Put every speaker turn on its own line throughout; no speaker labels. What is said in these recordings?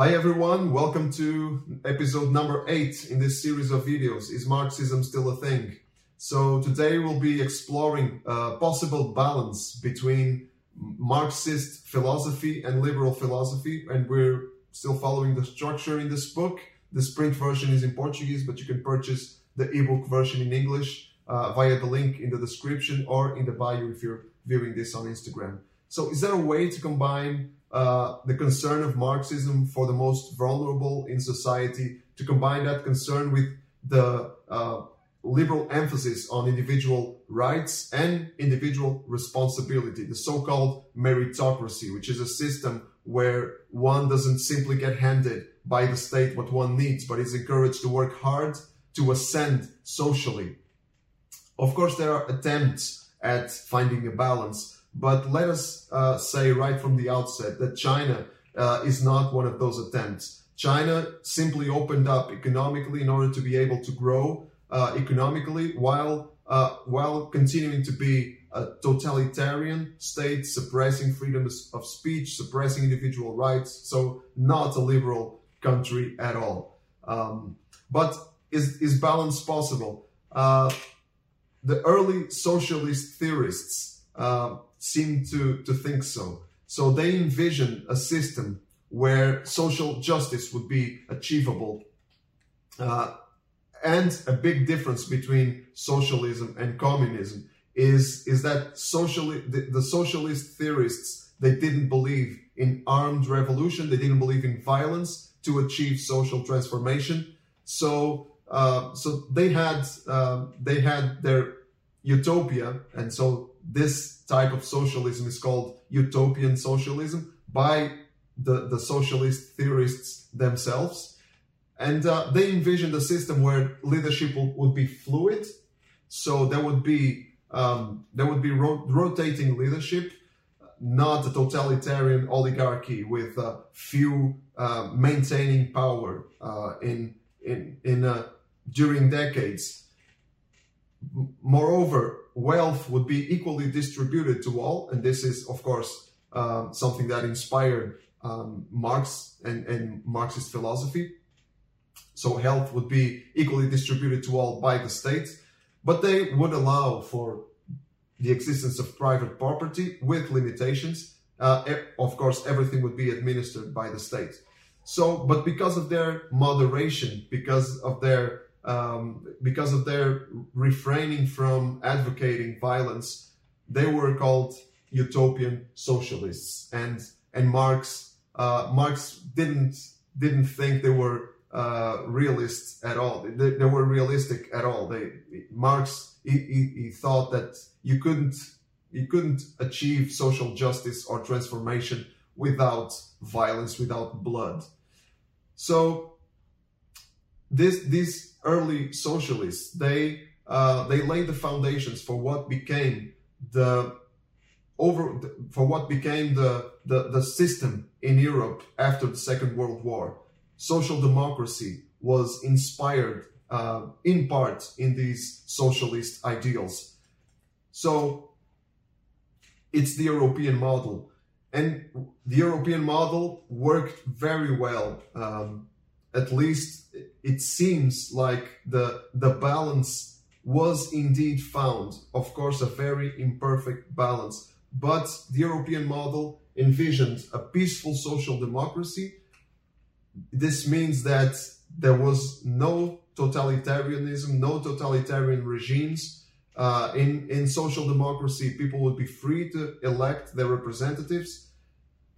Hi everyone, welcome to episode number 8 in this series of videos. Is Marxism still a thing? So today we'll be exploring a possible balance between Marxist philosophy and liberal philosophy and we're still following the structure in this book. The print version is in Portuguese, but you can purchase the ebook version in English uh, via the link in the description or in the bio if you're viewing this on Instagram. So is there a way to combine uh, the concern of Marxism for the most vulnerable in society, to combine that concern with the uh, liberal emphasis on individual rights and individual responsibility, the so called meritocracy, which is a system where one doesn't simply get handed by the state what one needs, but is encouraged to work hard to ascend socially. Of course, there are attempts at finding a balance but let us uh, say right from the outset that China uh, is not one of those attempts. China simply opened up economically in order to be able to grow uh, economically while uh, while continuing to be a totalitarian state, suppressing freedom of speech, suppressing individual rights. So not a liberal country at all. Um, but is is balance possible? Uh, the early socialist theorists uh, seem to, to think so. So they envision a system where social justice would be achievable. Uh, and a big difference between socialism and communism is, is that socially, the, the socialist theorists, they didn't believe in armed revolution. They didn't believe in violence to achieve social transformation. So, uh, so they had, uh, they had their utopia. And so this type of socialism is called utopian socialism by the, the socialist theorists themselves. And uh, they envisioned a system where leadership will, would be fluid. So there would be um, there would be ro- rotating leadership, not a totalitarian oligarchy with uh, few uh, maintaining power uh, in in in uh, during decades. Moreover, wealth would be equally distributed to all. And this is, of course, um, something that inspired um, Marx and, and Marxist philosophy. So health would be equally distributed to all by the state, but they would allow for the existence of private property with limitations. Uh, of course, everything would be administered by the state. So, but because of their moderation, because of their um, because of their refraining from advocating violence, they were called utopian socialists. And and Marx uh, Marx didn't didn't think they were uh, realists at all. They, they, were realistic at all. They Marx he, he, he thought that you couldn't you couldn't achieve social justice or transformation without violence, without blood. So this these early socialists. They uh, they laid the foundations for what became the over for what became the, the, the system in Europe after the Second World War. Social democracy was inspired uh, in part in these socialist ideals. So it's the European model. And the European model worked very well um, at least it seems like the the balance was indeed found. Of course a very imperfect balance. But the european model envisioned a peaceful social democracy. This means that there was no totalitarianism no totalitarian regimes. Uh, in in social democracy people would be free to elect their representatives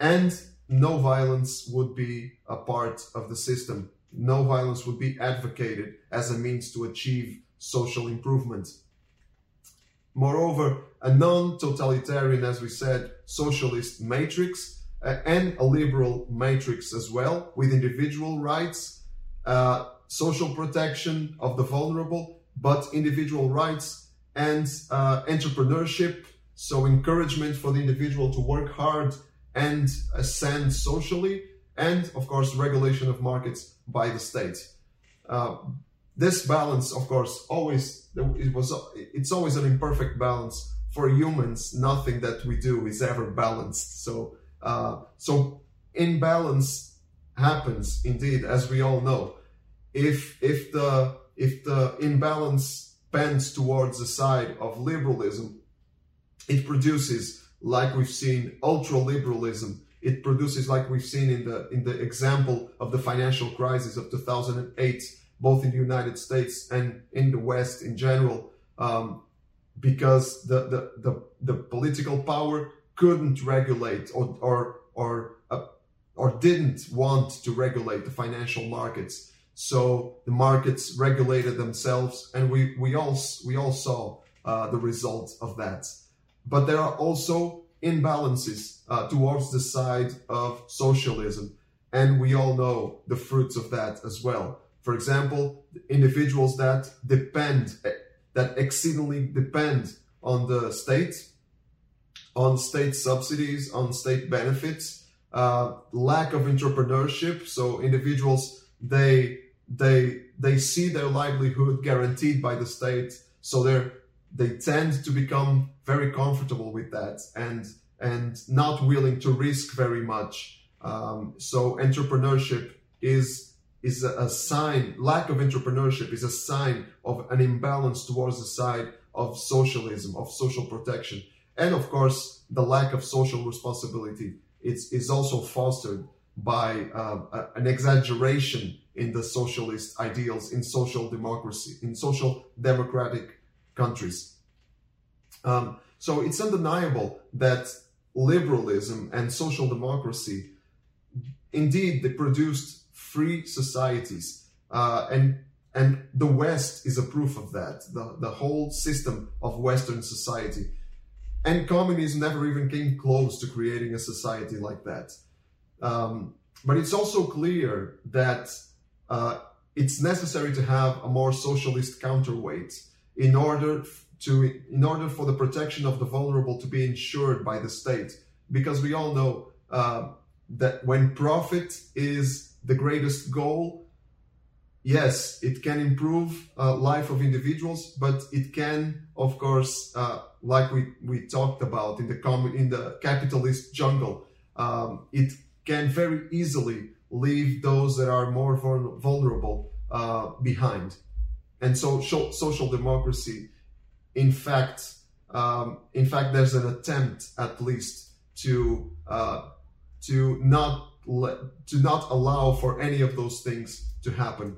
and no violence would be a part of the system. No violence would be advocated as a means to achieve social improvement. Moreover, a non totalitarian, as we said, socialist matrix uh, and a liberal matrix as well, with individual rights, uh, social protection of the vulnerable, but individual rights and uh, entrepreneurship. So, encouragement for the individual to work hard and ascend socially, and of course, regulation of markets by the state. Uh, this balance, of course, always it was it's always an imperfect balance for humans. Nothing that we do is ever balanced. So, uh, so imbalance happens indeed, as we all know, if if the if the imbalance bends towards the side of liberalism, it produces, like we've seen, ultra liberalism. It produces, like we've seen in the in the example of the financial crisis of 2008, both in the United States and in the West in general, um, because the, the the the political power couldn't regulate or or or uh, or didn't want to regulate the financial markets so the markets regulated themselves, and we we all we all saw uh, the results of that. But there are also imbalances uh, towards the side of socialism, and we all know the fruits of that as well. For example, individuals that depend, that exceedingly depend on the state, on state subsidies, on state benefits, uh, lack of entrepreneurship. So individuals they they they see their livelihood guaranteed by the state, so they're they tend to become very comfortable with that and and not willing to risk very much. Um, so entrepreneurship is is a, a, sign. Lack of entrepreneurship is a sign of an imbalance towards the side of socialism, of social protection, and of course the lack of social responsibility. It's is also fostered by uh, an exaggeration in the socialist ideals in social democracy, in social democratic countries. Um, so it's undeniable that liberalism and social democracy, indeed, they produced free societies, uh, and and the West is a proof of that. The the whole system of Western society, and communism never even came close to creating a society like that. Um, but it's also clear that uh, it's necessary to have a more socialist counterweight in order to in order for the protection of the vulnerable to be ensured by the state because we all know uh, that when profit is the greatest goal yes it can improve uh, life of individuals but it can of course uh, like we, we talked about in the com- in the capitalist jungle um, it can very easily leave those that are more vulnerable uh, behind. And so social democracy, in fact, um, in fact, there's an attempt at least to uh, to not let, to not allow for any of those things to happen.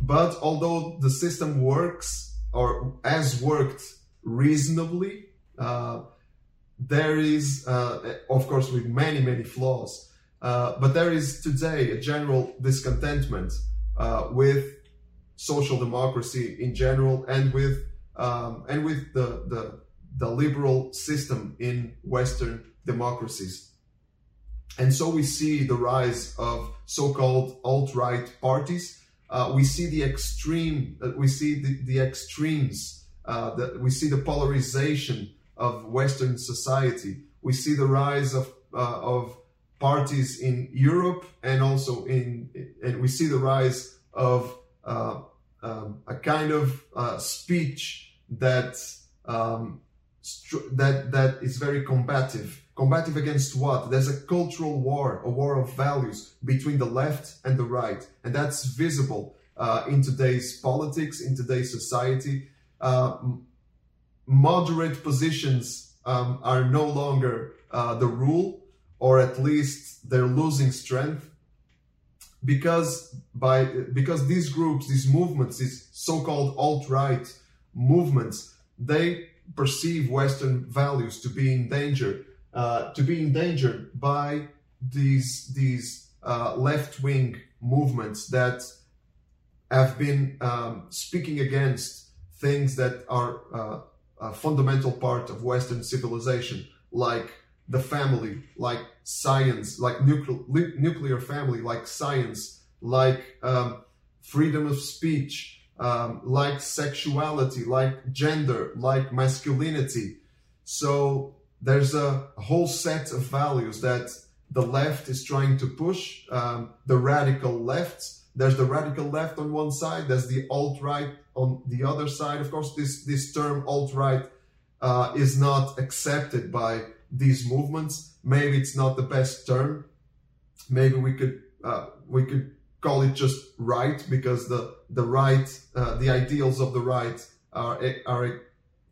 But although the system works or has worked reasonably, uh, there is, uh, of course, with many many flaws. Uh, but there is today a general discontentment uh, with social democracy in general and with um, and with the, the, the liberal system in Western democracies. And so we see the rise of so-called alt-right parties. Uh, we see the extreme. Uh, we see the, the extremes. Uh, we see the polarization of Western society. We see the rise of of parties in Europe and also in, and we see the rise of uh, um, a kind of uh, speech that um, that that is very combative. Combative against what? There's a cultural war, a war of values between the left and the right, and that's visible uh, in today's politics, in today's society. Uh, moderate positions um, are no longer uh, the rule or at least they're losing strength because by because these groups these movements these so-called alt-right movements they perceive western values to be in danger uh, to be endangered by these these uh, left-wing movements that have been um, speaking against things that are uh, a fundamental part of western civilization like the family, like science, like nuclear, nuclear family, like science, like um, freedom of speech, um, like sexuality, like gender, like masculinity. So there's a, whole set of values that the left is trying to push, um, the radical left. There's the radical left on one side, there's the alt right on the other side. Of course, this, this term alt right uh, is not accepted by these movements. Maybe it's not the best term, maybe we could uh, we could call it just right because the the right uh, the ideals of the right are are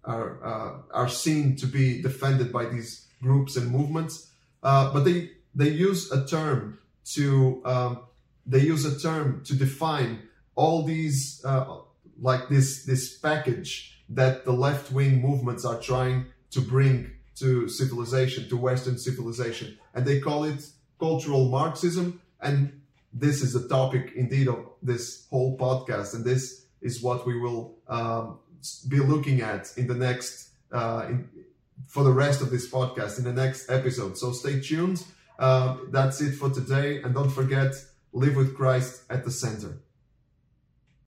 are uh, are seen to be defended by these groups and movements, uh, but they they use a term to um, they use a term to define all these uh, like this this package that the left wing movements are trying to bring to civilization to Western civilization, and they call it cultural Marxism. And this is the topic indeed of this whole podcast, and this is what we will um, be looking at in the next uh, in, for the rest of this podcast in the next episode. So stay tuned. Uh, that's it for today, and don't forget, live with Christ at the center.